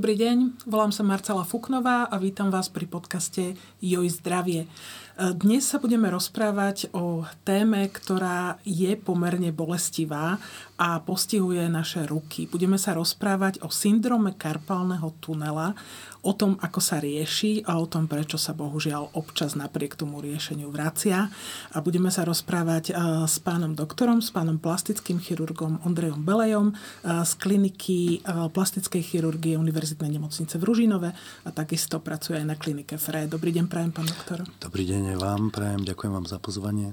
Dobrý deň, volám sa Marcela Fuknová a vítam vás pri podcaste Joj zdravie. Dnes sa budeme rozprávať o téme, ktorá je pomerne bolestivá a postihuje naše ruky. Budeme sa rozprávať o syndrome karpálneho tunela, o tom, ako sa rieši a o tom, prečo sa bohužiaľ občas napriek tomu riešeniu vracia. A budeme sa rozprávať e, s pánom doktorom, s pánom plastickým chirurgom Ondrejom Belejom e, z kliniky e, plastickej chirurgie Univerzitnej nemocnice v Ružinove a takisto pracuje aj na klinike FRE. Dobrý deň, prajem, pán doktor. Dobrý deň vám, prajem, ďakujem vám za pozvanie.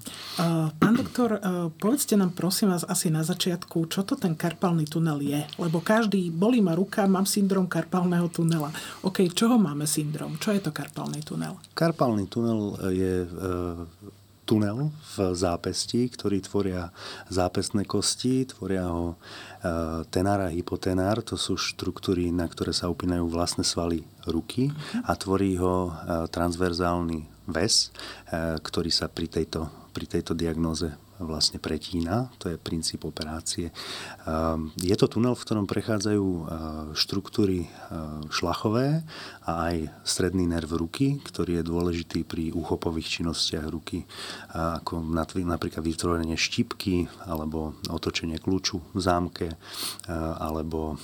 Pán doktor, povedzte nám prosím vás asi na začiatku, čo to ten karpálny tunel je, lebo každý bolí ma ruka, mám syndrom karpálneho tunela. OK, čoho máme syndrom? Čo je to karpálny tunel? Karpálny tunel je e, tunel v zápesti, ktorý tvoria zápestné kosti, tvoria ho e, tenár a hypotenár, to sú štruktúry, na ktoré sa upínajú vlastné svaly ruky a tvorí ho e, transverzálny väz, ktorý sa pri tejto, pri tejto diagnóze vlastne pretína, to je princíp operácie. Ehm, je to tunel, v ktorom prechádzajú ehm, štruktúry šlachové a aj stredný nerv ruky, ktorý je dôležitý pri úchopových činnostiach ruky, ako napríklad vytvorenie štipky alebo otočenie kľúču v zámke alebo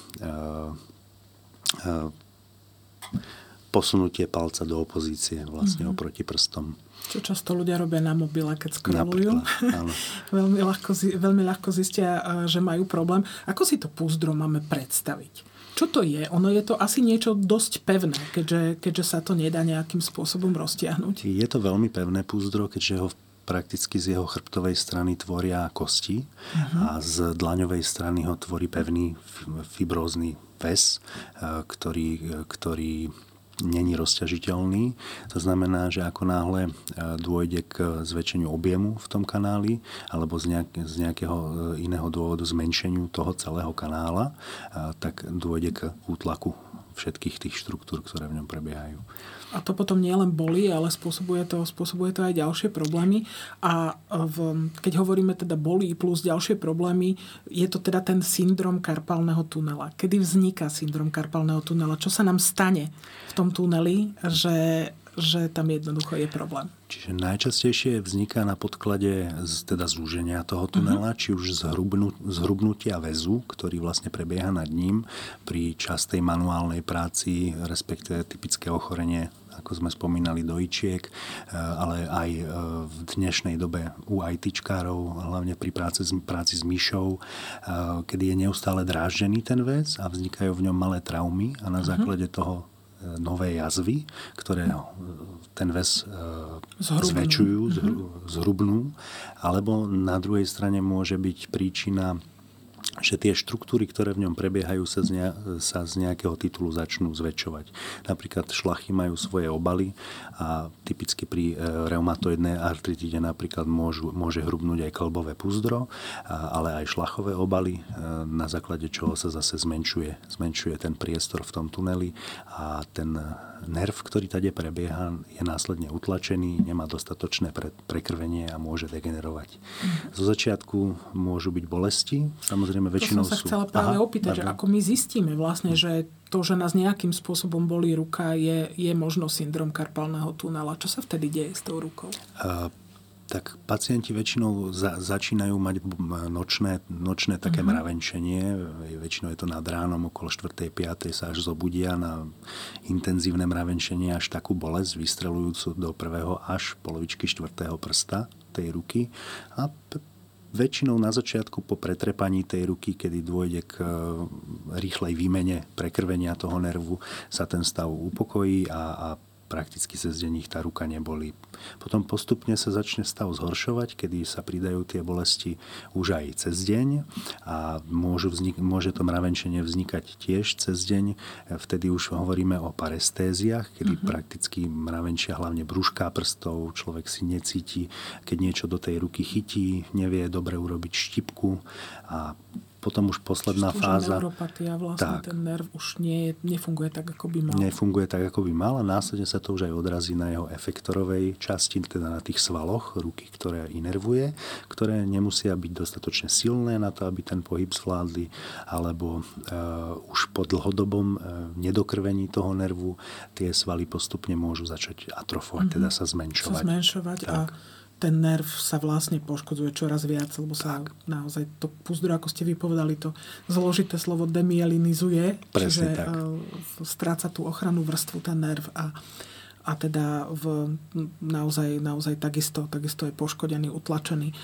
posunutie palca do opozície vlastne mm-hmm. oproti prstom. Čo často ľudia robia na mobile, keď scrollujú. veľmi, ľahko, veľmi ľahko zistia, že majú problém. Ako si to púzdro máme predstaviť? Čo to je? Ono je to asi niečo dosť pevné, keďže, keďže sa to nedá nejakým spôsobom roztiahnuť. Je to veľmi pevné púzdro, keďže ho prakticky z jeho chrbtovej strany tvoria kosti uh-huh. a z dlaňovej strany ho tvorí pevný fibrózny väz, ktorý, ktorý není rozťažiteľný. To znamená, že ako náhle e, dôjde k zväčšeniu objemu v tom kanáli alebo z, nejak, nejakého e, iného dôvodu zmenšeniu toho celého kanála, e, tak dôjde k útlaku všetkých tých štruktúr, ktoré v ňom prebiehajú. A to potom nielen boli, ale spôsobuje to, spôsobuje to aj ďalšie problémy. A v, keď hovoríme teda boli plus ďalšie problémy, je to teda ten syndrom karpálneho tunela. Kedy vzniká syndrom karpálneho tunela? Čo sa nám stane v tom tuneli, že že tam jednoducho je problém. Čiže najčastejšie vzniká na podklade z, teda zúženia toho tunela, uh-huh. či už zhrubnu, zhrubnutia väzu, ktorý vlastne prebieha nad ním pri častej manuálnej práci, respektíve typické ochorenie ako sme spomínali, dojčiek, e, ale aj e, v dnešnej dobe u ITčkárov, hlavne pri práci, práci s myšou, e, kedy je neustále dráždený ten väz a vznikajú v ňom malé traumy a na mhm. základe toho nové jazvy, ktoré no, ten väz zhrubnú. zväčšujú, mhm. zhrubnú, alebo na druhej strane môže byť príčina že tie štruktúry, ktoré v ňom prebiehajú, sa z, ne, sa z nejakého titulu začnú zväčšovať. Napríklad šlachy majú svoje obaly a typicky pri e, reumatoidnej artritide napríklad môžu, môže hrubnúť aj klbové púzdro, ale aj šlachové obaly, e, na základe čoho sa zase zmenšuje, zmenšuje ten priestor v tom tuneli a ten nerv, ktorý tady prebieha, je následne utlačený, nemá dostatočné pre, prekrvenie a môže degenerovať. Mm. Zo začiatku môžu byť bolesti, samozrejme väčšinou sú... To som sa chcela práve Aha, opýtať, že ako my zistíme vlastne, že to, že nás nejakým spôsobom bolí ruka, je, je možno syndrom karpálneho tunela. Čo sa vtedy deje s tou rukou? Uh, tak pacienti väčšinou za, začínajú mať nočné, nočné také mm-hmm. mravenčenie. Väčšinou je to nad ránom, okolo 4. 5. sa až zobudia na intenzívne mravenčenie, až takú bolesť vystrelujúcu do prvého až polovičky 4. prsta tej ruky. A väčšinou na začiatku po pretrepaní tej ruky, kedy dôjde k e, rýchlej výmene prekrvenia toho nervu, sa ten stav upokojí a, a prakticky cez deň ich tá ruka neboli. Potom postupne sa začne stav zhoršovať, kedy sa pridajú tie bolesti už aj cez deň a môžu vznik- môže to mravenčenie vznikať tiež cez deň. Vtedy už hovoríme o parestéziách, kedy uh-huh. prakticky mravenčia hlavne brúška prstov, človek si necíti, keď niečo do tej ruky chytí, nevie dobre urobiť štipku a potom už posledná Čiže fáza... neuropatia vlastne, tak, ten nerv už nie, nefunguje tak, ako by mal. Nefunguje tak, ako by mal a následne sa to už aj odrazí na jeho efektorovej časti, teda na tých svaloch ruky, ktoré inervuje, ktoré nemusia byť dostatočne silné na to, aby ten pohyb zvládli, alebo uh, už po dlhodobom uh, nedokrvení toho nervu tie svaly postupne môžu začať atrofovať, mm-hmm. teda sa zmenšovať. Sa zmenšovať tak. a ten nerv sa vlastne poškodzuje čoraz viac, lebo sa tak. naozaj to púzdro, ako ste vypovedali, to zložité slovo demielinizuje, Presne čiže tak. stráca tú ochrannú vrstvu ten nerv a, a teda v, naozaj, naozaj takisto, takisto je poškodený, utlačený.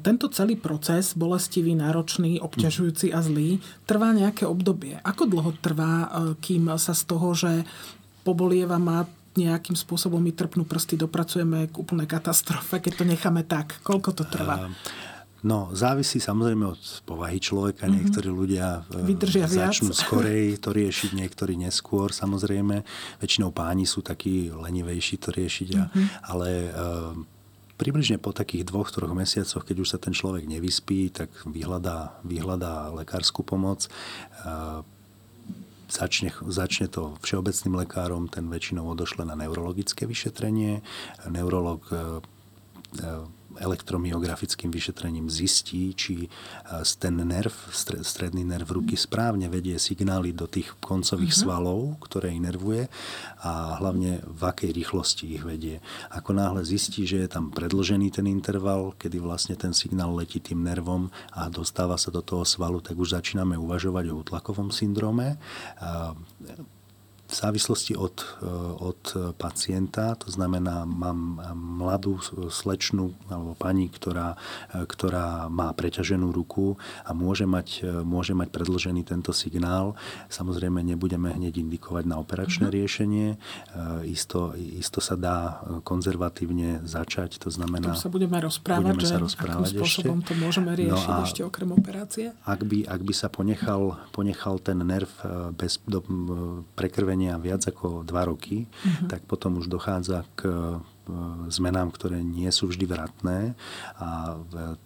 Tento celý proces, bolestivý, náročný, obťažujúci a zlý, trvá nejaké obdobie. Ako dlho trvá, kým sa z toho, že pobolieva má nejakým spôsobom mi trpnú prsty, dopracujeme k úplnej katastrofe, keď to necháme tak. Koľko to trvá? No, závisí samozrejme od povahy človeka. Mm-hmm. Niektorí ľudia e, Vydržia začnú viac. skorej to riešiť, niektorí neskôr. Samozrejme, väčšinou páni sú takí lenivejší to riešiť, mm-hmm. ale uh, približne po takých dvoch, troch mesiacoch, keď už sa ten človek nevyspí, tak vyhľadá, vyhľadá lekárskú pomoc. Začne, začne to všeobecným lekárom, ten väčšinou odošle na neurologické vyšetrenie. Neurolog e, e, elektromyografickým vyšetrením zistí, či e, ten nerv, stredný nerv ruky správne vedie signály do tých koncových mm-hmm. svalov, ktoré inervuje a hlavne v akej rýchlosti ich vedie. Ako náhle zistí, že je tam predlžený ten interval, kedy vlastne ten signál letí tým nervom a dostáva sa do toho svalu, tak už začíname uvažovať o útlakovom syndróme v závislosti od, e, od pacienta, to znamená, mám mladú slečnu alebo pani, ktorá, e, ktorá má preťaženú ruku a môže mať, e, môže mať predložený tento signál. Samozrejme, nebudeme hneď indikovať na operačné mm-hmm. riešenie. Isto, isto sa dá konzervatívne začať, to znamená... To sa budeme rozprávať, budeme sa rozprávať akým spôsobom ešte. to môžeme no riešiť no ešte okrem operácie? Ak by, ak by sa ponechal, ponechal ten nerv bez do, prekrvenia trvania viac ako 2 roky, uh-huh. tak potom už dochádza k e, zmenám, ktoré nie sú vždy vratné a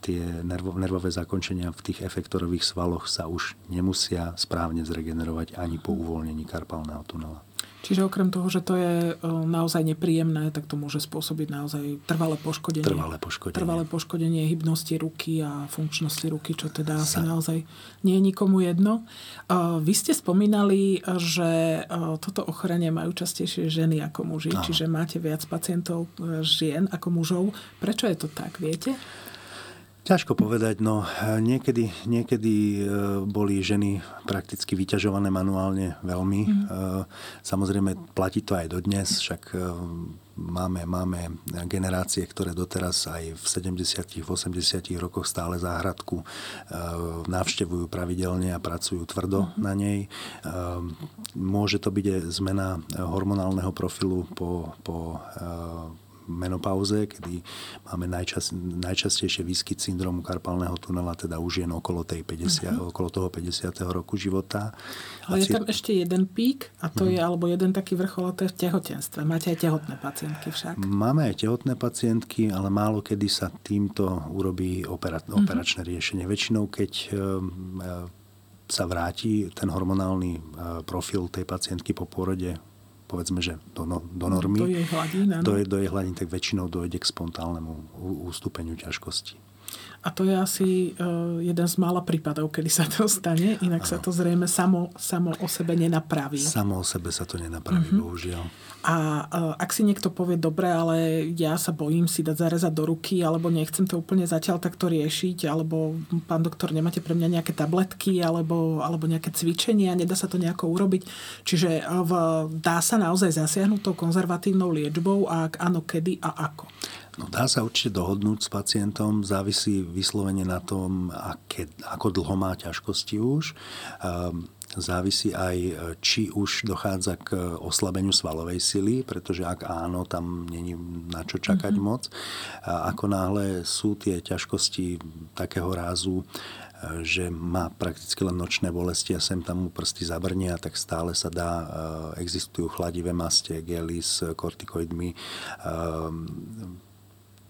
tie nervové zakončenia v tých efektorových svaloch sa už nemusia správne zregenerovať ani po uvoľnení karpálneho tunela. Čiže okrem toho, že to je e, naozaj nepríjemné, tak to môže spôsobiť naozaj trvalé poškodenie. Trvalé poškodenie. Trvalé poškodenie hybnosti ruky a funkčnosti ruky, čo teda Sa... asi naozaj nie je nikomu jedno. E, vy ste spomínali, že e, toto ochorenie majú častejšie ženy ako muži, Aha. čiže máte viac pacientov žien ako mužov. Prečo je to tak, viete? Ťažko povedať, no niekedy, niekedy e, boli ženy prakticky vyťažované manuálne veľmi. Mm. Samozrejme, platí to aj dodnes, však e, máme, máme generácie, ktoré doteraz aj v 70 v 80 rokoch stále záhradku navštevujú pravidelne a pracujú tvrdo mm. na nej. Môže to byť zmena hormonálneho profilu po, po menopauze, kedy máme najčas, najčastejšie výskyt syndromu karpálneho tunela, teda už jen okolo, tej 50, uh-huh. okolo toho 50. roku života. Ale je tam ešte jeden pík a to uh-huh. je, alebo jeden taký vrchol, a to je v tehotenstve. Máte aj tehotné pacientky však? Máme aj tehotné pacientky, ale málo kedy sa týmto urobí opera, uh-huh. operačné riešenie. Väčšinou, keď um, sa vráti ten hormonálny e, profil tej pacientky po pôrode povedzme, že do, no, do normy, do jej hladín, do, do jej hladín, tak väčšinou dojde k spontálnemu ústupeniu ťažkosti. A to je asi uh, jeden z mála prípadov, kedy sa to stane, inak ano. sa to zrejme samo, samo o sebe nenapraví. Samo o sebe sa to nenapraví, uh-huh. bohužiaľ. A uh, ak si niekto povie, dobre, ale ja sa bojím si dať zarezať do ruky, alebo nechcem to úplne zatiaľ takto riešiť, alebo pán doktor, nemáte pre mňa nejaké tabletky, alebo, alebo nejaké cvičenia, nedá sa to nejako urobiť. Čiže uh, v, dá sa naozaj zasiahnuť tou konzervatívnou liečbou a ak áno, kedy a ako? No, dá sa určite dohodnúť s pacientom, závisí vyslovene na tom, aké, ako dlho má ťažkosti už. Um, závisí aj, či už dochádza k oslabeniu svalovej sily, pretože ak áno, tam není na čo čakať mm-hmm. moc. A ako náhle sú tie ťažkosti takého rázu, že má prakticky len nočné bolesti a sem tam mu prsty zabrnia, tak stále sa dá, e, existujú chladivé mastie, gely s kortikoidmi, ehm,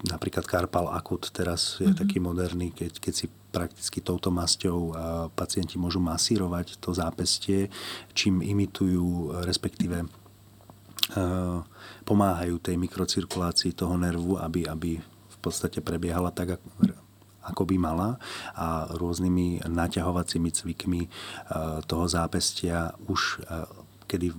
napríklad Karpal Akut teraz je mm-hmm. taký moderný, keď, keď si prakticky touto masťou pacienti môžu masírovať to zápestie, čím imitujú, respektíve pomáhajú tej mikrocirkulácii toho nervu, aby, aby v podstate prebiehala tak, ako by mala a rôznymi naťahovacími cvikmi toho zápestia už kedy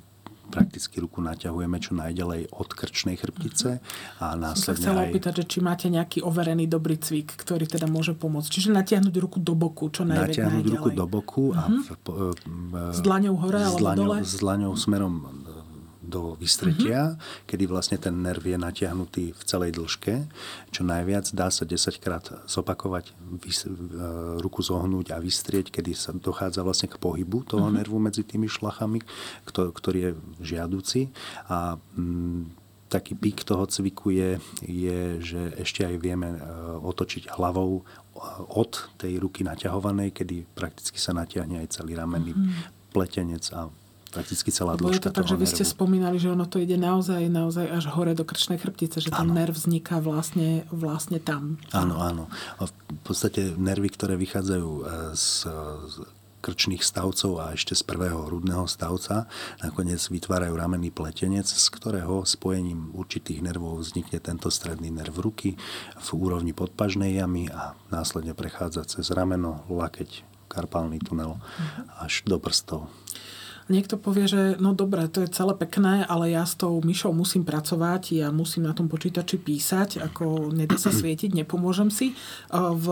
prakticky ruku naťahujeme čo najďalej od krčnej chrbtice a následne Som sa chcela aj... opýtať, že či máte nejaký overený dobrý cvik, ktorý teda môže pomôcť. Čiže natiahnuť ruku do boku čo najviac Natiahnuť najďalej. ruku do boku a... Uh-huh. V, v, s dlaňou hore s alebo dole? S dlaňou smerom do vystretia, uh-huh. kedy vlastne ten nerv je natiahnutý v celej dĺžke. Čo najviac dá sa 10 krát zopakovať, vys- ruku zohnúť a vystrieť, kedy sa dochádza vlastne k pohybu toho uh-huh. nervu medzi tými šlachami, ktorý je žiaduci. A mm, taký pík toho cviku je, je, že ešte aj vieme otočiť hlavou od tej ruky naťahovanej, kedy prakticky sa natiahne aj celý ramenný mm. pletenec a prakticky celá je to tak, že vy ste spomínali, že ono to ide naozaj, naozaj až hore do krčnej chrbtice, že ten ano. nerv vzniká vlastne, vlastne tam. Áno, áno. V podstate nervy, ktoré vychádzajú z, z krčných stavcov a ešte z prvého hrudného stavca nakoniec vytvárajú ramenný pletenec, z ktorého spojením určitých nervov vznikne tento stredný nerv ruky v úrovni podpažnej jamy a následne prechádza cez rameno, lakeť, karpálny tunel až do prstov. Niekto povie, že no dobre, to je celé pekné, ale ja s tou myšou musím pracovať, ja musím na tom počítači písať, ako nedá sa svietiť, nepomôžem si. V,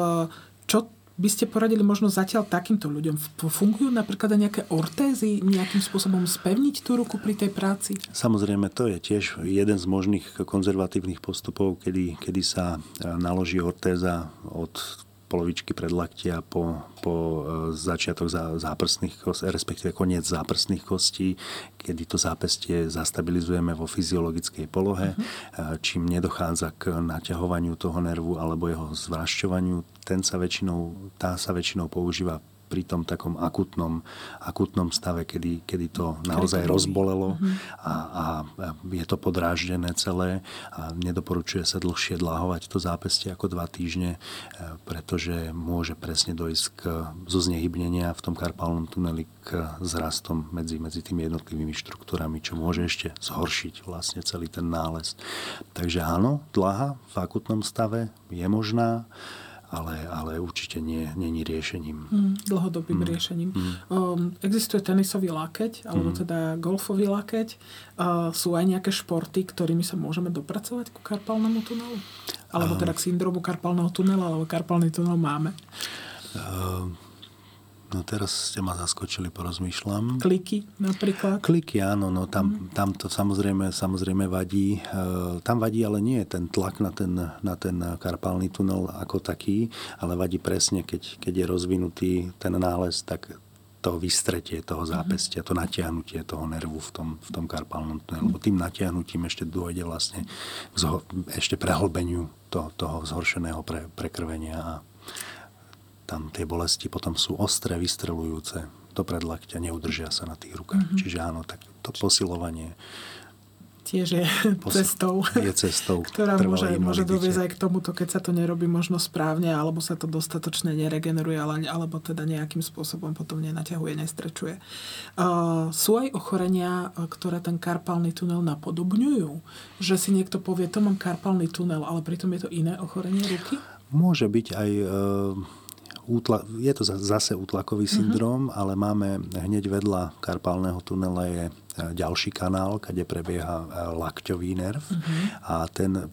čo by ste poradili možno zatiaľ takýmto ľuďom? Fungujú napríklad aj nejaké ortézy, nejakým spôsobom spevniť tú ruku pri tej práci? Samozrejme, to je tiež jeden z možných konzervatívnych postupov, kedy, kedy sa naloží ortéza od polovičky predlaktia po, po začiatok záprstných kostí, respektíve koniec záprstných kostí, kedy to zápestie zastabilizujeme vo fyziologickej polohe, uh-huh. čím nedochádza k naťahovaniu toho nervu alebo jeho zvrašťovaniu. Ten sa väčšinou, tá sa väčšinou používa pri tom takom akutnom, akutnom stave, kedy, kedy to naozaj rozbolelo a, a je to podráždené celé a nedoporučuje sa dlhšie dláhovať to zápestie ako dva týždne, pretože môže presne dojsť k, zo znehybnenia v tom karpálnom tuneli k zrastom medzi, medzi tými jednotlivými štruktúrami, čo môže ešte zhoršiť vlastne celý ten nález. Takže áno, dlaha v akutnom stave je možná ale, ale určite nie, není riešením. Mm, dlhodobým mm. riešením. Mm. Um, existuje tenisový lakeť, alebo mm. teda golfový lakeť. Uh, sú aj nejaké športy, ktorými sa môžeme dopracovať ku karpálnemu tunelu? Alebo teda k syndromu karpálneho tunela, alebo karpálny tunel máme? Uh, No teraz ste ma zaskočili, porozmýšľam. Kliky napríklad? Kliky, áno, no tam, mm. tam to samozrejme, samozrejme vadí. E, tam vadí ale nie ten tlak na ten, na ten karpálny tunel ako taký, ale vadí presne, keď, keď je rozvinutý ten nález, tak to vystretie toho mhm. zápestia, to natiahnutie toho nervu v tom, v tom karpálnom tunelu. Lebo tým natiahnutím ešte dôjde vlastne k zho, ešte prehlbeniu to, toho zhoršeného pre, prekrvenia a tam tie bolesti potom sú ostré, vystrelujúce do predlakťa, neudržia sa na tých rukách. Mm-hmm. Čiže áno, tak to posilovanie tiež je Pos- cestou, je cestou ktorá môže, môže doviezť aj k tomuto, keď sa to nerobí možno správne, alebo sa to dostatočne neregeneruje, ale, alebo teda nejakým spôsobom potom nenaťahuje, nestrečuje. Uh, sú aj ochorenia, ktoré ten karpálny tunel napodobňujú? Že si niekto povie, to mám karpálny tunel, ale pritom je to iné ochorenie ruky? Môže byť aj... Uh útla, je to zase útlakový mhm. syndrom, uh-huh. ale máme hneď vedľa karpálneho tunela je e, ďalší kanál, kde prebieha e, lakťový nerv uh-huh. a ten e,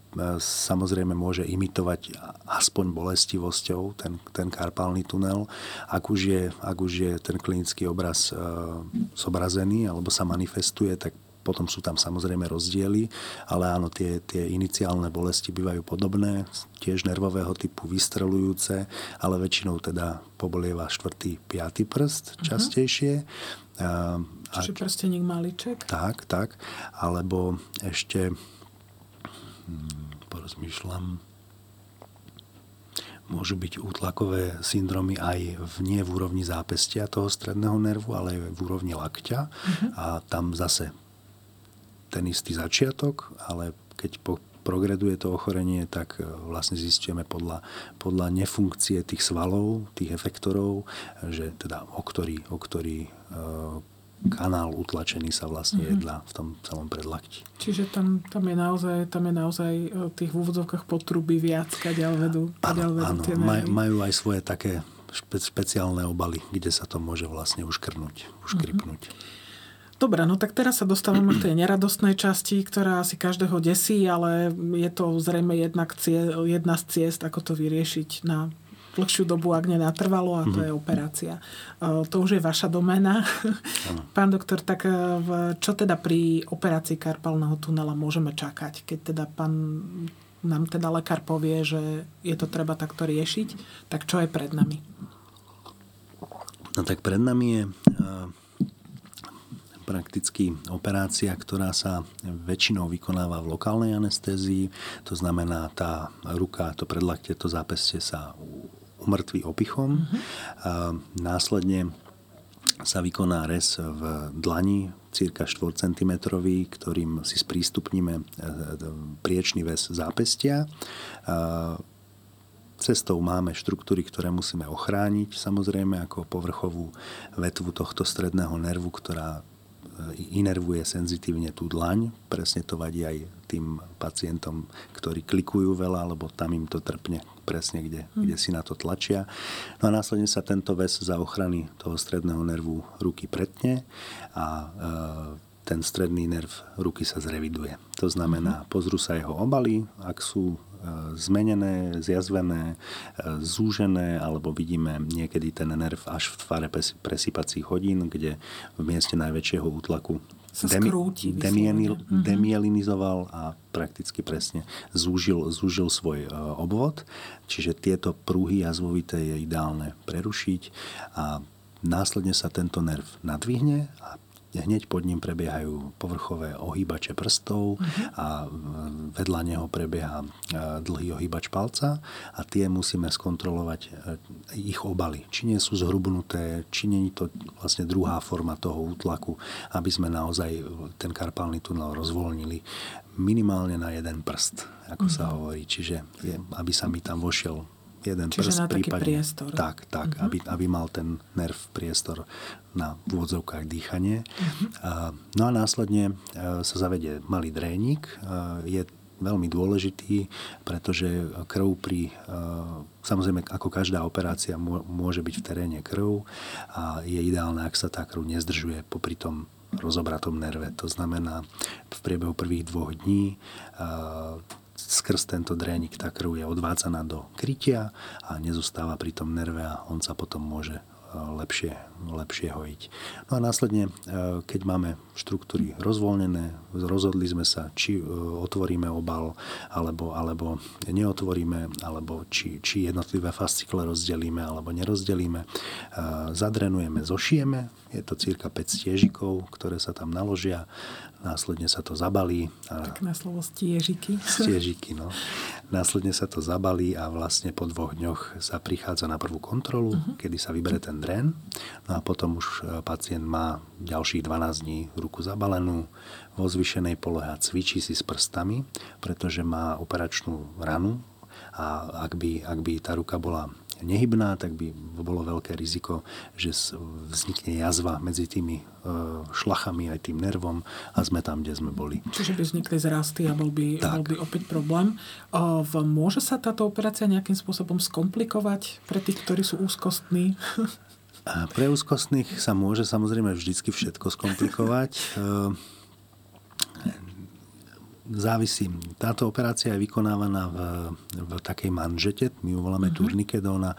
samozrejme môže imitovať aspoň bolestivosťou ten, ten karpálny tunel. Ak už, je, ak už je ten klinický obraz e, zobrazený alebo sa manifestuje, tak potom sú tam samozrejme rozdiely, ale áno, tie, tie iniciálne bolesti bývajú podobné, tiež nervového typu vystrelujúce, ale väčšinou teda pobolieva štvrtý, piatý prst uh-huh. častejšie. A, Čiže prsteník maliček? Tak, tak. Alebo ešte hm, porozmýšľam môžu byť útlakové syndromy aj v, nie v úrovni zápestia toho stredného nervu, ale aj v úrovni lakťa. Uh-huh. A tam zase ten istý začiatok, ale keď po, progreduje to ochorenie, tak vlastne zistíme podľa, podľa nefunkcie tých svalov, tých efektorov, že teda o ktorý, o ktorý kanál utlačený sa vlastne mm-hmm. jedla v tom celom predlakti. Čiže tam, tam, je naozaj, tam je naozaj tých v úvodzovkách potruby viac, kadeľ vedú, áno, tie maj, majú aj svoje také špe, špeciálne obaly, kde sa to môže vlastne uškrnúť, uškripnúť. Mm-hmm. Dobre, no tak teraz sa dostávame k tej neradostnej časti, ktorá asi každého desí, ale je to zrejme jedna, jedna z ciest, ako to vyriešiť na dlhšiu dobu, ak nenatrvalo, a to mm-hmm. je operácia. To už je vaša doména. Pán doktor, tak e, čo teda pri operácii karpalného tunela môžeme čakať, keď teda pán nám teda lekár povie, že je to treba takto riešiť, tak čo je pred nami? No tak pred nami je prakticky operácia, ktorá sa väčšinou vykonáva v lokálnej anestézii. To znamená, tá ruka, to predlaktie, to zápestie sa umrtví opichom. Mm-hmm. A následne sa vykoná rez v dlani, cirka 4 cm, ktorým si sprístupníme e, priečný väz zápestia. Cestou máme štruktúry, ktoré musíme ochrániť, samozrejme ako povrchovú vetvu tohto stredného nervu, ktorá inervuje senzitívne tú dlaň. Presne to vadí aj tým pacientom, ktorí klikujú veľa, lebo tam im to trpne presne, kde, hmm. kde si na to tlačia. No a následne sa tento väz za ochrany toho stredného nervu ruky pretne a e, ten stredný nerv ruky sa zreviduje. To znamená, mhm. pozrú sa jeho obaly, ak sú zmenené, zjazvené, e, zúžené, alebo vidíme niekedy ten nerv až v tvare presýpacích hodín, kde v mieste najväčšieho útlaku demi, demienil, mhm. demielinizoval a prakticky presne zúžil, zúžil svoj e, obvod. Čiže tieto prúhy jazvovité je ideálne prerušiť a následne sa tento nerv nadvihne a hneď pod ním prebiehajú povrchové ohýbače prstov uh-huh. a vedľa neho prebieha e, dlhý ohýbač palca a tie musíme skontrolovať e, ich obaly. Či nie sú zhrubnuté, či nie je to vlastne druhá forma toho útlaku, aby sme naozaj ten karpálny tunel rozvoľnili minimálne na jeden prst, ako uh-huh. sa mhm. hovorí. Čiže je, aby sa mi tam vošiel jeden Čiže prst na taký prípadne. priestor. Tak, tak, uh-huh. aby, aby mal ten nerv priestor na vôdzovkách dýchanie. Uh-huh. No a následne e, sa zavedie malý drénik. E, je veľmi dôležitý, pretože krv pri, e, samozrejme ako každá operácia môže byť v teréne krv a je ideálne, ak sa tá krv nezdržuje popri tom rozobratom nerve. To znamená, v priebehu prvých dvoch dní skrz tento drénik tá krv je odvádzaná do krytia a nezostáva pri tom nerve a on sa potom môže lepšie, lepšie hojiť. No a následne, e, keď máme štruktúry rozvoľnené, rozhodli sme sa, či e, otvoríme obal, alebo, alebo neotvoríme, alebo či, či jednotlivé fascikle rozdelíme, alebo nerozdelíme. E, zadrenujeme, zošijeme, je to cirka 5 stiežikov, ktoré sa tam naložia následne sa to zabalí. A na slovo stiežiky. Stiežiky, no. Následne sa to zabalí a vlastne po dvoch dňoch sa prichádza na prvú kontrolu, uh-huh. kedy sa vybere ten dren. No a potom už e, pacient má ďalších 12 dní ruku zabalenú vo zvyšenej polohe a cvičí si s prstami, pretože má operačnú ranu a ak by, ak by tá ruka bola nehybná, tak by bolo veľké riziko, že vznikne jazva medzi tými e, šlachami aj tým nervom a sme tam, kde sme boli. Čiže by vznikli zrasty a bol by, bol by opäť problém. Môže sa táto operácia nejakým spôsobom skomplikovať pre tých, ktorí sú úzkostní? Pre úzkostných sa môže samozrejme vždycky všetko skomplikovať. E, závisí. Táto operácia je vykonávaná v, v takej manžete, my ju voláme uh-huh. turnikedóna, e,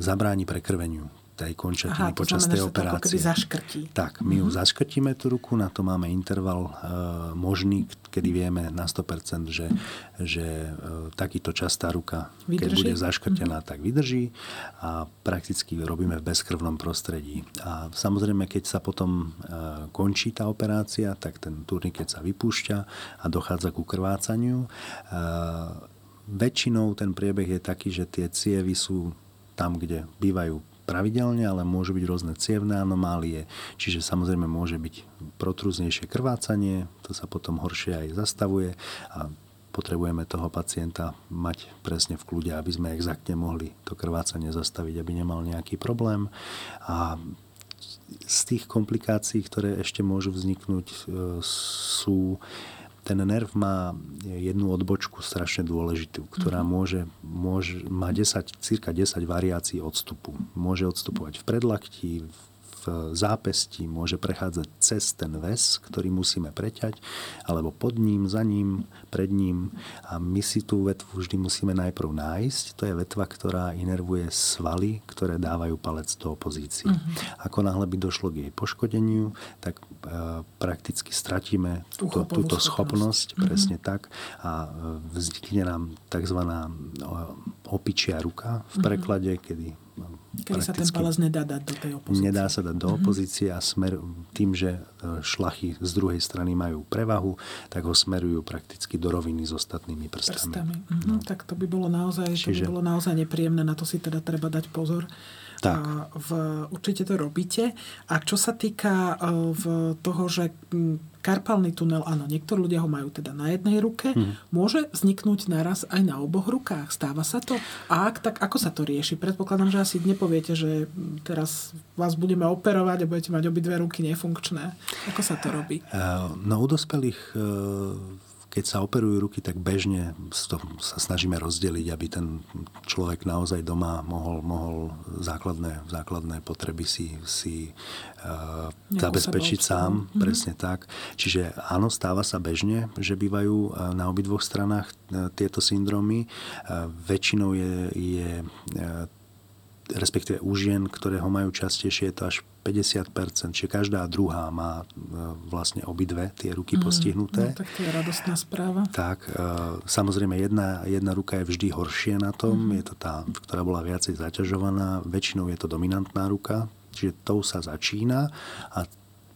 zabráni prekrveniu tej končatiny Aha, počas znamená, tej operácie. To zaškrtí. Tak, my ju zaškrtíme tú ruku, na to máme interval e, možný, kedy vieme na 100%, že, že e, takýto častá ruka, vydrží? keď bude zaškrtená, uh-huh. tak vydrží a prakticky robíme v bezkrvnom prostredí. A samozrejme, keď sa potom e, končí tá operácia, tak ten turniket sa vypúšťa a dochádza ku krvácaniu. E, väčšinou ten priebeh je taký, že tie cievy sú tam, kde bývajú pravidelne, ale môžu byť rôzne cievné anomálie, čiže samozrejme môže byť protrúznejšie krvácanie, to sa potom horšie aj zastavuje a potrebujeme toho pacienta mať presne v kľude, aby sme exaktne mohli to krvácanie zastaviť, aby nemal nejaký problém. A z tých komplikácií, ktoré ešte môžu vzniknúť, e, sú ten nerv má jednu odbočku strašne dôležitú, ktorá mhm. môže, môže, má 10, cirka 10 variácií odstupu. Môže odstupovať v predlakti, v v zápesti môže prechádzať cez ten väz, ktorý musíme preťať, alebo pod ním, za ním, pred ním. A my si tú vetvu vždy musíme najprv nájsť. To je vetva, ktorá inervuje svaly, ktoré dávajú palec do opozície. Uh-huh. Ako náhle by došlo k jej poškodeniu, tak e, prakticky stratíme túto, túto schopnosť, uh-huh. presne tak, a e, vznikne nám tzv. opičia ruka v preklade, uh-huh. kedy Kedy sa ten palec nedá dať do tej opozície. Nedá sa dať do mhm. opozície a smer, tým, že e, šlachy z druhej strany majú prevahu, tak ho smerujú prakticky do roviny s ostatnými prstami. prstami. Mhm. No. Tak to by bolo naozaj, Čiže... to by bolo naozaj nepríjemné, na to si teda treba dať pozor. Tak. A v, určite to robíte. A čo sa týka e, v toho, že karpálny tunel, áno, niektorí ľudia ho majú teda na jednej ruke, hmm. môže vzniknúť naraz aj na oboch rukách. Stáva sa to? A ak, tak ako sa to rieši? Predpokladám, že asi nepoviete, že teraz vás budeme operovať a budete mať obidve ruky nefunkčné. Ako sa to robí? No u dospelých keď sa operujú ruky, tak bežne sa snažíme rozdeliť, aby ten človek naozaj doma mohol, mohol základné, základné potreby si, si uh, zabezpečiť sám. Mm-hmm. Presne tak. Čiže áno, stáva sa bežne, že bývajú e, na obidvoch stranách e, tieto syndromy. Väčšinou je, je respektíve u žien, ktoré ho majú častejšie, je to až 50%, čiže každá druhá má e, vlastne obidve tie ruky mm, postihnuté. No, tak to je radostná správa. Tak, e, samozrejme jedna, jedna ruka je vždy horšie na tom, mm. je to tá, ktorá bola viacej zaťažovaná, väčšinou je to dominantná ruka, čiže tou sa začína a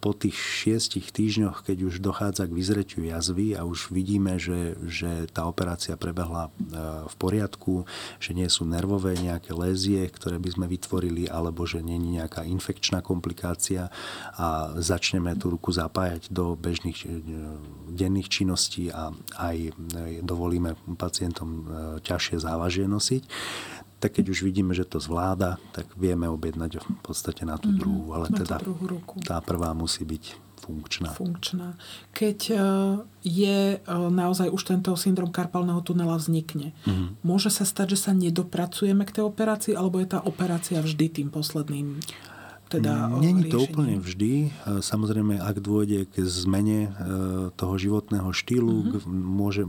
po tých šiestich týždňoch, keď už dochádza k vyzretiu jazvy a už vidíme, že, že tá operácia prebehla e, v poriadku, že nie sú nervové nejaké lézie, ktoré by sme vytvorili, alebo že nie je nejaká infekčná komplikácia a začneme tú ruku zapájať do bežných e, denných činností a aj e, dovolíme pacientom ťažšie závažie nosiť, tak keď už vidíme, že to zvláda, tak vieme objednať v podstate na tú mhm, druhú. Ale na teda druhú ruku. tá prvá musí byť funkčná. Funkčná. Keď e, je e, naozaj už tento syndrom karpálneho tunela vznikne, mm. môže sa stať, že sa nedopracujeme k tej operácii, alebo je tá operácia vždy tým posledným teda mm, Není to úplne vždy. E, samozrejme, ak dôjde k zmene toho životného štýlu, mm-hmm. môže,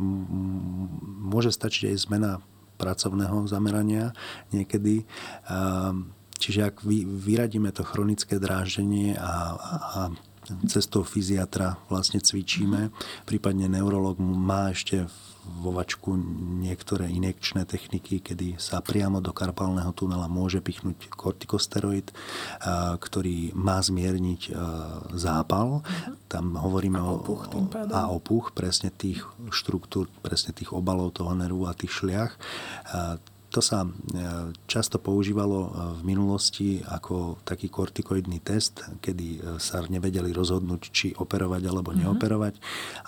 môže stačiť aj zmena pracovného zamerania niekedy. Ehm, čiže ak vyradíme to chronické dráždenie a, a cestou fyziatra vlastne cvičíme, prípadne neurolog má ešte vo vačku niektoré injekčné techniky, kedy sa priamo do karpálneho tunela môže pichnúť kortikosteroid, ktorý má zmierniť zápal. Uh-huh. Tam hovoríme a opuch, o, a opuch presne tých štruktúr, presne tých obalov toho nervu a tých šliach to sa e, často používalo e, v minulosti ako taký kortikoidný test, kedy e, sa nevedeli rozhodnúť, či operovať alebo mm-hmm. neoperovať.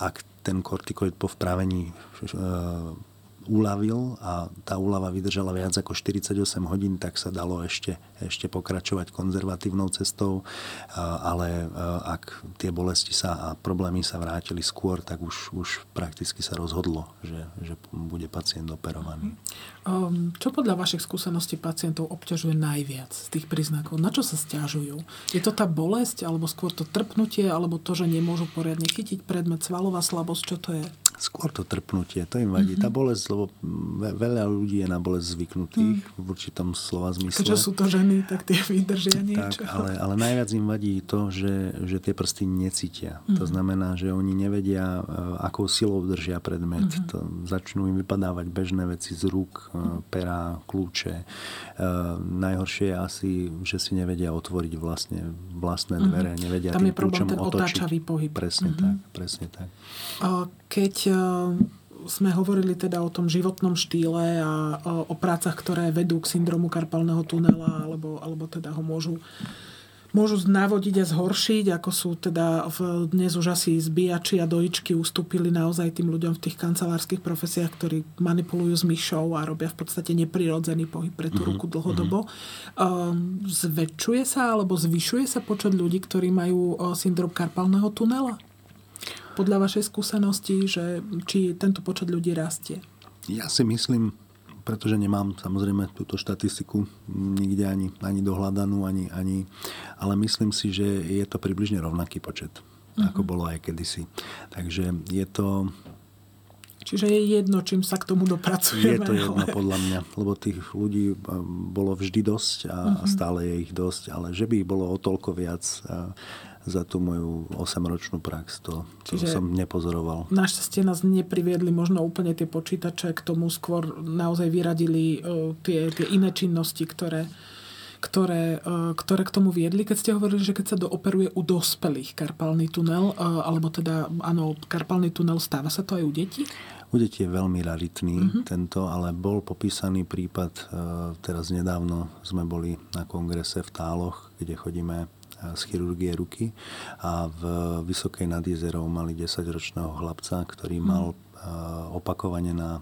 Ak ten kortikoid po vpravení uľavil a tá úlava vydržala viac ako 48 hodín, tak sa dalo ešte, ešte pokračovať konzervatívnou cestou, ale ak tie bolesti sa a problémy sa vrátili skôr, tak už, už prakticky sa rozhodlo, že, že bude pacient operovaný. Um, čo podľa vašich skúseností pacientov obťažuje najviac z tých príznakov? Na čo sa stiažujú? Je to tá bolesť, alebo skôr to trpnutie, alebo to, že nemôžu poriadne chytiť predmet, svalová slabosť? Čo to je? Skôr to trpnutie, to im vadí. Mm-hmm. Tá bolesť, lebo veľa ľudí je na bolesť zvyknutých mm. v určitom slova zmysle. Keďže sú to ženy, tak tie vydržia niečo. Tak, ale, ale najviac im vadí to, že, že tie prsty necítia. Mm. To mhm. znamená, že oni nevedia, e, akou silou držia predmet. Mm-hmm. To, začnú im vypadávať bežné veci z rúk, mm. pera, kľúče. E, najhoršie je asi, že si nevedia otvoriť vlastne vlastné dvere, mm-hmm. nevedia Tam tým je problém ten otáčavý pohyb. Presne mm-hmm. tak, presne tak. Keď e, sme hovorili teda o tom životnom štýle a o, prácach, ktoré vedú k syndromu karpálneho tunela, alebo, alebo teda ho môžu môžu navodiť a zhoršiť, ako sú teda v, dnes už asi zbíjači a dojičky ustúpili naozaj tým ľuďom v tých kancelárskych profesiách, ktorí manipulujú s myšou a robia v podstate neprirodzený pohyb pre tú mm-hmm. ruku dlhodobo. Um, zväčšuje sa alebo zvyšuje sa počet ľudí, ktorí majú uh, syndrom karpalného tunela? Podľa vašej skúsenosti, že či tento počet ľudí rastie? Ja si myslím, pretože nemám samozrejme túto štatistiku nikde ani, ani dohľadanú, ani, ani, ale myslím si, že je to približne rovnaký počet, uh-huh. ako bolo aj kedysi. Takže je to... Čiže je jedno, čím sa k tomu dopracujeme. Je to jedno ale... podľa mňa, lebo tých ľudí bolo vždy dosť a, a stále je ich dosť, ale že by ich bolo o toľko viac, za tú moju 8-ročnú prax. To, to som nepozoroval. Našťastie nás nepriviedli možno úplne tie počítače, k tomu skôr naozaj vyradili uh, tie, tie iné činnosti, ktoré, ktoré, uh, ktoré k tomu viedli. Keď ste hovorili, že keď sa dooperuje u dospelých karpálny tunel, uh, alebo teda, áno, karpálny tunel, stáva sa to aj u detí? U detí je veľmi raritný uh-huh. tento, ale bol popísaný prípad, teraz nedávno sme boli na kongrese v Táloch, kde chodíme z chirurgie ruky a v Vysokej nad Jezerou mali 10-ročného chlapca, ktorý mhm. mal opakovane na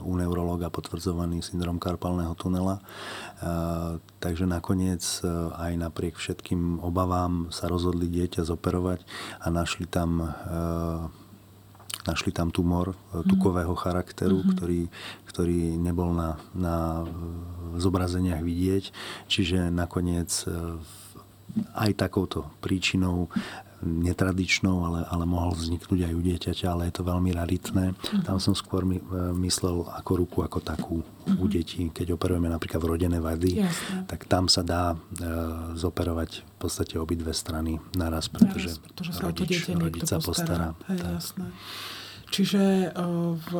u neurologa potvrdzovaný syndrom karpalného tunela. Takže nakoniec aj napriek všetkým obavám sa rozhodli dieťa zoperovať a našli tam našli tam tumor mhm. tukového charakteru, mm-hmm. ktorý, ktorý nebol na, na zobrazeniach vidieť. Čiže nakoniec aj takouto príčinou netradičnou, ale, ale mohol vzniknúť aj u dieťaťa, ale je to veľmi raritné. Mm-hmm. Tam som skôr my, e, myslel ako ruku ako takú mm-hmm. u mhm. detí. Keď operujeme napríklad vrodené vady, Jasne. tak tam sa dá e, zoperovať v podstate obidve strany naraz, pretože, naraz, pretože sa rodič, rodič sa postará. Hej, jasné. Čiže e, v,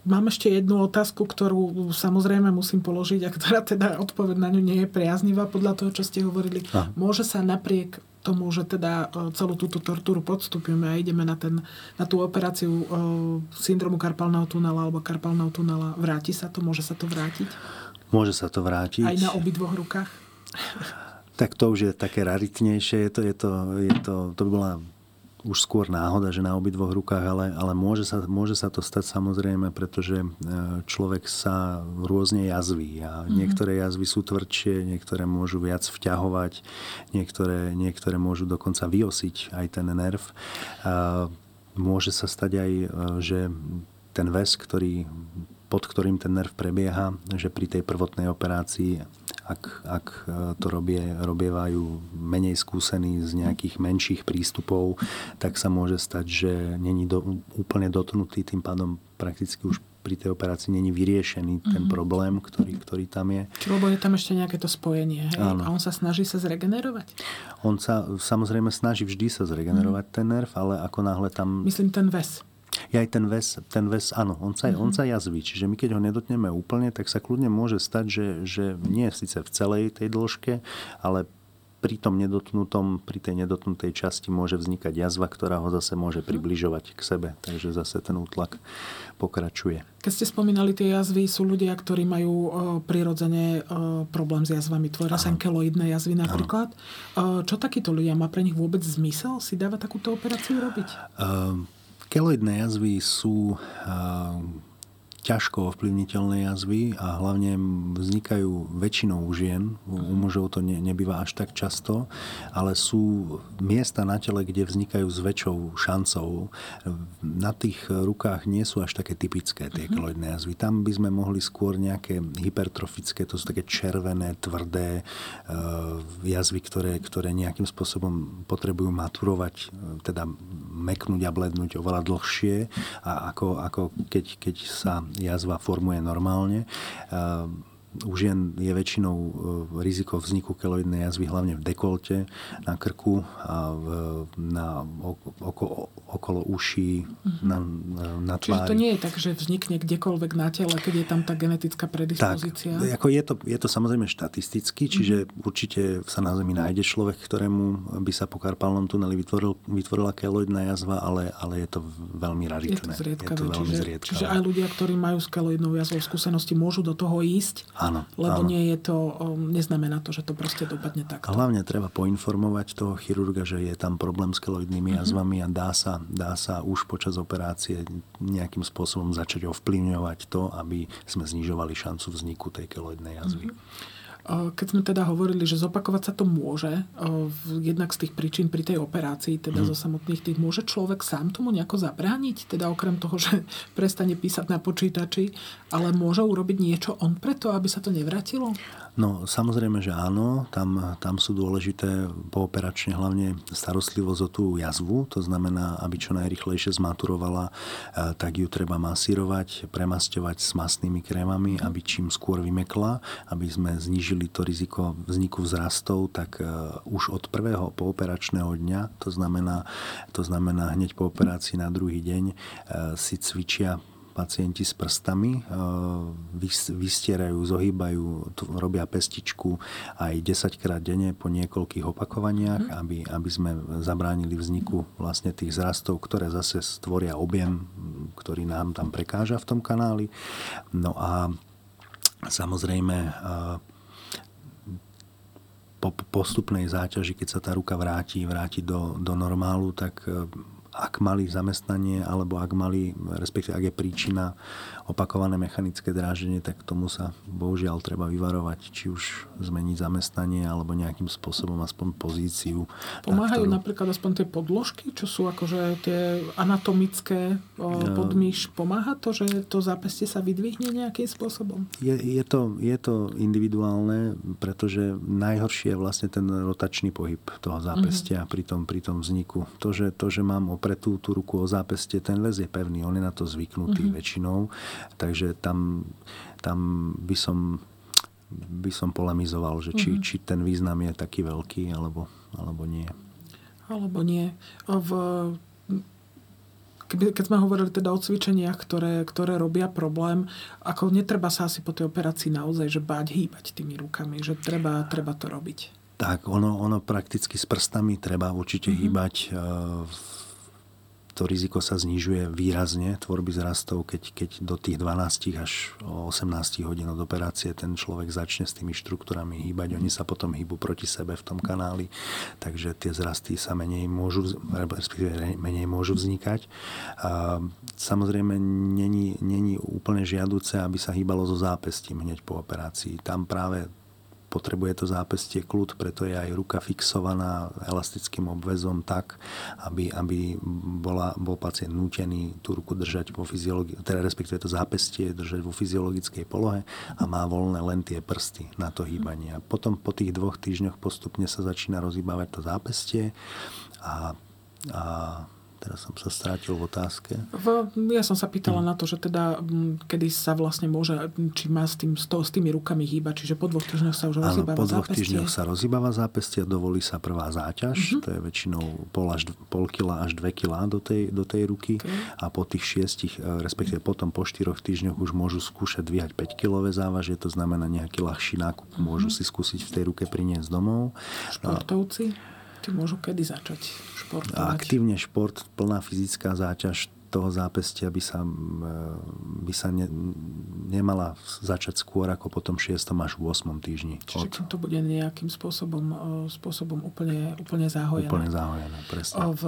Mám ešte jednu otázku, ktorú samozrejme musím položiť a ktorá teda odpoveď na ňu nie je priaznivá podľa toho, čo ste hovorili. A. Môže sa napriek tomu, že teda e, celú túto tortúru podstúpime a ideme na, ten, na tú operáciu uh, syndromu karpalného tunela alebo karpalného tunela, vráti sa to? Môže sa to vrátiť? Môže sa to vrátiť. Aj na obidvoch rukách? Tak to už je také raritnejšie. Je to, je to, je to, to by bola už skôr náhoda, že na obidvoch rukách, ale, ale môže, sa, môže sa to stať samozrejme, pretože e, človek sa rôzne jazví a mm-hmm. niektoré jazvy sú tvrdšie, niektoré môžu viac vťahovať, niektoré, niektoré môžu dokonca vyosiť aj ten nerv. Môže sa stať aj, e, že ten väz, ktorý pod ktorým ten nerv prebieha, že pri tej prvotnej operácii ak, ak e, to robie, robievajú menej skúsení z nejakých menších prístupov, tak sa môže stať, že není do, úplne dotknutý, tým pádom prakticky už pri tej operácii není vyriešený ten mm-hmm. problém, ktorý, ktorý tam je. Čiže lebo je tam ešte nejaké to spojenie. Hej? A on sa snaží sa zregenerovať? On sa samozrejme snaží vždy sa zregenerovať mm-hmm. ten nerv, ale ako náhle tam... Myslím ten väz. Ja aj ten väz, ten väz áno, on sa, mm-hmm. on sa jazví. Čiže my keď ho nedotneme úplne, tak sa kľudne môže stať, že, že nie síce v celej tej dĺžke, ale pri tom nedotknutom, pri tej nedotknutej časti môže vznikať jazva, ktorá ho zase môže mhm. približovať k sebe. Takže zase ten útlak pokračuje. Keď ste spomínali tie jazvy, sú ľudia, ktorí majú uh, prirodzene uh, problém s jazvami. Tvoria sa keloidné jazvy napríklad. Uh, čo takíto ľudia? Má pre nich vôbec zmysel si dávať takúto operáciu robiť? Uh, Keloidné jazvy sú ťažko ovplyvniteľné jazvy a hlavne vznikajú väčšinou u žien. U mužov to ne, nebýva až tak často, ale sú miesta na tele, kde vznikajú s väčšou šancou. Na tých rukách nie sú až také typické tie uh-huh. keloidné jazvy. Tam by sme mohli skôr nejaké hypertrofické, to sú také červené, tvrdé uh, jazvy, ktoré, ktoré nejakým spôsobom potrebujú maturovať, teda meknúť a blednúť oveľa dlhšie a ako, ako keď, keď sa jazva formuje normálne. U žien je väčšinou e, riziko vzniku keloidnej jazvy hlavne v dekolte, na krku a v, na, oko, okolo uší, mm-hmm. na, na tvári. Čiže to nie je tak, že vznikne kdekoľvek na tele, keď je tam tá genetická predispozícia? Tak, ako je, to, je to samozrejme štatisticky, čiže mm-hmm. určite sa na Zemi nájde človek, ktorému by sa po karpálnom tuneli vytvoril, vytvorila keloidná jazva, ale, ale je to veľmi raritné. Je to, je to veľmi čiže, čiže aj ľudia, ktorí majú s keloidnou jazvou skúsenosti, môžu do toho ísť? Áno. Lebo áno. nie je to, neznamená to, že to proste dopadne takto. Hlavne treba poinformovať toho chirurga, že je tam problém s keloidnými uh-huh. jazvami a dá sa, dá sa už počas operácie nejakým spôsobom začať ovplyvňovať to, aby sme znižovali šancu vzniku tej keloidnej jazvy. Uh-huh. Keď sme teda hovorili, že zopakovať sa to môže, jednak z tých príčin pri tej operácii, teda mm. zo samotných tých, môže človek sám tomu nejako zabrániť? Teda okrem toho, že prestane písať na počítači, ale môže urobiť niečo on preto, aby sa to nevrátilo? No samozrejme, že áno. Tam, tam sú dôležité pooperačne hlavne starostlivosť o tú jazvu. To znamená, aby čo najrychlejšie zmaturovala, e, tak ju treba masírovať, premasťovať s masnými krémami, aby čím skôr vymekla, aby sme znížili to riziko vzniku vzrastov, tak e, už od prvého pooperačného dňa, to znamená, to znamená hneď po operácii na druhý deň, e, si cvičia pacienti s prstami, e, vystierajú, zohýbajú, robia pestičku aj 10 krát denne po niekoľkých opakovaniach, mm. aby, aby sme zabránili vzniku vlastne tých zrastov, ktoré zase stvoria objem, ktorý nám tam prekáža v tom kanáli. No a samozrejme e, po postupnej záťaži, keď sa tá ruka vráti, vráti do, do normálu, tak e, ak mali zamestnanie, alebo ak mali, respektíve ak je príčina opakované mechanické dráženie, tak tomu sa bohužiaľ treba vyvarovať, či už zmeniť zamestnanie alebo nejakým spôsobom aspoň pozíciu. Pomáhajú ktorú... napríklad aspoň tie podložky, čo sú akože tie anatomické podmíš. Pomáha to, že to zápestie sa vydvihne nejakým spôsobom? Je, je, to, je to individuálne, pretože najhoršie je vlastne ten rotačný pohyb toho zápestia mm-hmm. pri, tom, pri tom vzniku. To že, to, že mám opretú tú ruku o zápestie, ten les je pevný, on je na to zvyknutý mm-hmm. väčšinou Takže tam, tam by som by som polemizoval, že či, mm-hmm. či ten význam je taký veľký, alebo, alebo nie. Alebo nie. V, keby, keď sme hovorili teda o cvičeniach, ktoré, ktoré robia problém, ako netreba sa asi po tej operácii naozaj že báť hýbať tými rukami, že treba, treba to robiť. Tak, ono, ono prakticky s prstami treba určite mm-hmm. hýbať. Uh, to riziko sa znižuje výrazne tvorby zrastov, keď, keď do tých 12 až 18 hodín od operácie ten človek začne s tými štruktúrami hýbať. Oni sa potom hýbu proti sebe v tom kanáli, takže tie zrasty sa menej môžu, menej môžu vznikať. Samozrejme, není, není úplne žiaduce, aby sa hýbalo so zápestím hneď po operácii. Tam práve potrebuje to zápestie kľud, preto je aj ruka fixovaná elastickým obvezom tak, aby, aby bola, bol pacient nútený tú ruku držať vo fyziologi- teda respektíve to zápestie držať vo fyziologickej polohe a má voľné len tie prsty na to hýbanie. A potom po tých dvoch týždňoch postupne sa začína rozhýbavať to zápestie a, a Teraz som sa strátil v otázke. V, ja som sa pýtala hmm. na to, že teda kedy sa vlastne môže, či má s, tým, s, to, s tými rukami hýbať, čiže po dvoch týždňoch sa už rozhýbava po dvoch zápestie. týždňoch sa rozhýbava zápestie a dovolí sa prvá záťaž, uh-huh. to je väčšinou pol, až, pol kila až dve kila do tej, do tej ruky okay. a po tých šiestich, e, respektíve potom po štyroch týždňoch už môžu skúšať dvíhať 5 kilové závažie, to znamená nejaký ľahší nákup uh-huh. môžu si skúsiť v tej ruke priniesť domov. Športovci? Tí môžu kedy začať športovať? Aktívne šport, plná fyzická záťaž, toho zápestia by sa, by sa ne, nemala začať skôr ako po tom 6. až 8. týždni. Čiže od... to bude nejakým spôsobom, spôsobom úplne, úplne zahojené. Úplne zahojené, presne. V,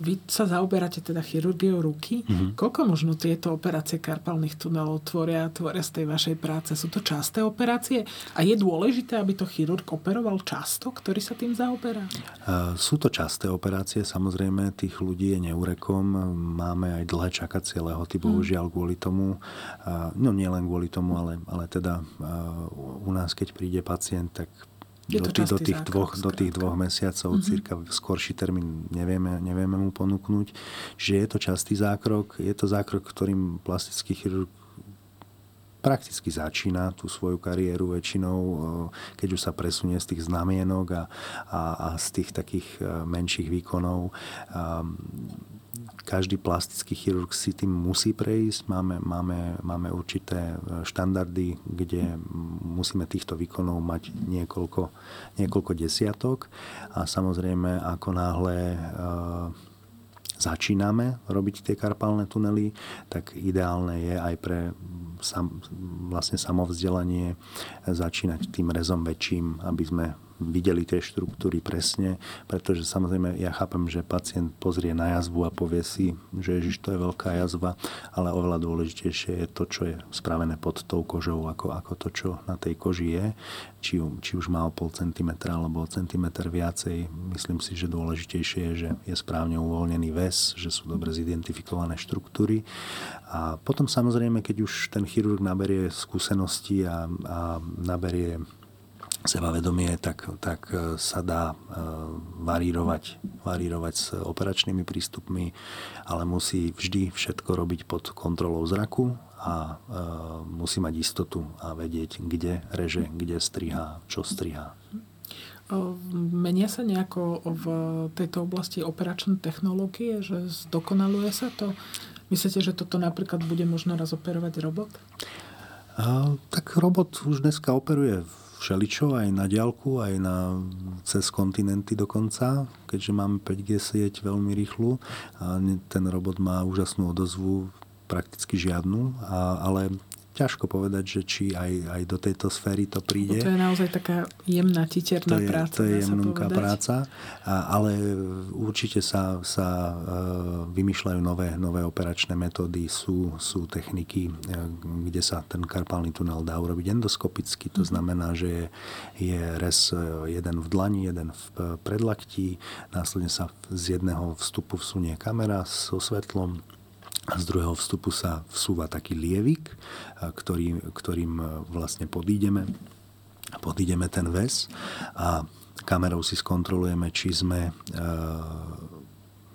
vy sa zaoberáte teda chirurgiou ruky. Mm-hmm. Koľko možno tieto operácie karpálnych tunelov tvoria, tvoria z tej vašej práce? Sú to časté operácie? A je dôležité, aby to chirurg operoval často, ktorý sa tým zaoberá? Sú to časté operácie, samozrejme, tých ľudí je neurekom. Mám máme aj dlhé čakacie lehoty, bohužiaľ kvôli tomu. No nie len kvôli tomu, ale, ale teda u nás, keď príde pacient, tak do, tých, do, tých dvoch, do tých dvoch mesiacov, mm-hmm. cirka skorší termín nevieme, nevieme mu ponúknuť. Že je to častý zákrok, je to zákrok, ktorým plastický chirurg prakticky začína tú svoju kariéru väčšinou, keď už sa presunie z tých znamienok a, a, a z tých takých menších výkonov každý plastický chirurg si tým musí prejsť. Máme, máme, máme určité e, štandardy, kde musíme týchto výkonov mať niekoľko, niekoľko desiatok a samozrejme ako náhle e, začíname robiť tie karpálne tunely, tak ideálne je aj pre sam, vlastne samovzdelanie začínať tým rezom väčším, aby sme videli tie štruktúry presne, pretože samozrejme ja chápem, že pacient pozrie na jazvu a povie si, že ježiš, to je veľká jazva, ale oveľa dôležitejšie je to, čo je spravené pod tou kožou, ako, ako to, čo na tej koži je, či, či už má o pol centimetra alebo o centimetr viacej. Myslím si, že dôležitejšie je, že je správne uvoľnený väz, že sú dobre zidentifikované štruktúry. A potom samozrejme, keď už ten chirurg naberie skúsenosti a, a naberie sebavedomie, tak, tak e, sa dá e, varírovať, varírovať s operačnými prístupmi, ale musí vždy všetko robiť pod kontrolou zraku a e, musí mať istotu a vedieť, kde reže, kde striha, čo striha. Menia sa nejako v tejto oblasti operačné technológie, že zdokonaluje sa to? Myslíte, že toto napríklad bude možno raz operovať robot? Tak robot už dneska operuje v všeličo, aj na diálku, aj na, cez kontinenty dokonca, keďže máme 5G sieť veľmi rýchlu a ten robot má úžasnú odozvu, prakticky žiadnu, a, ale ťažko povedať, že či aj, aj do tejto sféry to príde. To je naozaj taká jemná, titerná to je, práca. To je jemnúka práca, ale určite sa, sa uh, vymýšľajú nové, nové operačné metódy, sú, sú techniky, uh, kde sa ten karpálny tunel dá urobiť endoskopicky, to mm. znamená, že je, je res e, jeden v dlani, jeden v predlaktí, následne sa z jedného vstupu vsunie kamera so svetlom, z druhého vstupu sa vsúva taký lievik, ktorý, ktorým e, vlastne podídeme, podídeme ten väz a kamerou si skontrolujeme, či sme e,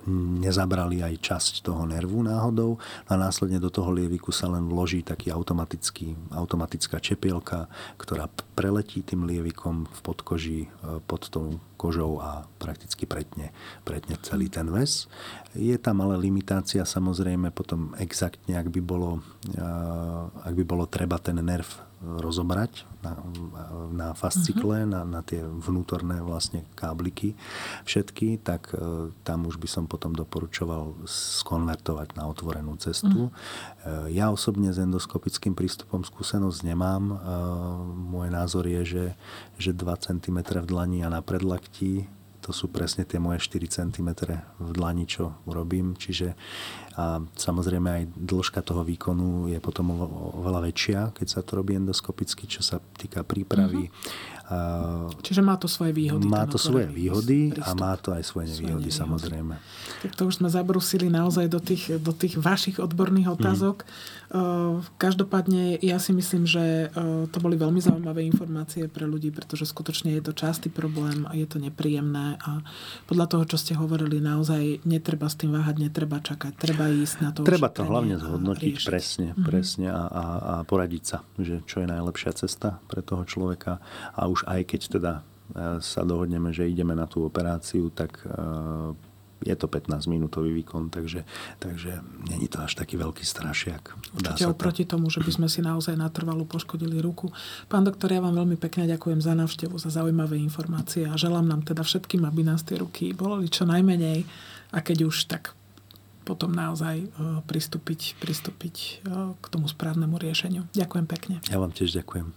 nezabrali aj časť toho nervu náhodou a následne do toho lieviku sa len vloží taký automatický, automatická čepielka, ktorá preletí tým lievikom v podkoži e, pod tou kožou a prakticky pretne, pretne celý ten väz. Je tam ale limitácia samozrejme potom exaktne, ak by bolo, e, ak by bolo treba ten nerv rozobrať na, na fascikle, uh-huh. na, na tie vnútorné vlastne kábliky všetky, tak e, tam už by som potom doporučoval skonvertovať na otvorenú cestu. Uh-huh. E, ja osobne s endoskopickým prístupom skúsenosť nemám. E, môj názor je, že, že 2 cm v dlani a na predlakti to sú presne tie moje 4 cm v dlani, čo urobím. Čiže a samozrejme aj dĺžka toho výkonu je potom oveľa väčšia, keď sa to robí endoskopicky, čo sa týka prípravy. Uh-huh. Čiže má to svoje výhody. Má to svoje výhody prístup. a má to aj svoje nevýhody, svoje nevýhody. samozrejme. Tak to už sme zabrusili naozaj do tých, do tých vašich odborných mhm. otázok. Mm. Každopádne ja si myslím, že to boli veľmi zaujímavé informácie pre ľudí, pretože skutočne je to častý problém a je to nepríjemné a podľa toho, čo ste hovorili, naozaj netreba s tým váhať, netreba čakať, treba ísť na to. Treba to hlavne zhodnotiť presne, mm-hmm. presne a, a, a poradiť sa, že čo je najlepšia cesta pre toho človeka a už aj keď teda e, sa dohodneme, že ideme na tú operáciu, tak e, je to 15 minútový výkon, takže, takže není to až taký veľký strašiak. Určite oproti tomu, že by sme si naozaj natrvalo poškodili ruku. Pán doktor, ja vám veľmi pekne ďakujem za návštevu, za zaujímavé informácie a želám nám teda všetkým, aby nás tie ruky boli čo najmenej a keď už tak potom naozaj e, pristúpiť, pristúpiť k tomu správnemu riešeniu. Ďakujem pekne. Ja vám tiež ďakujem.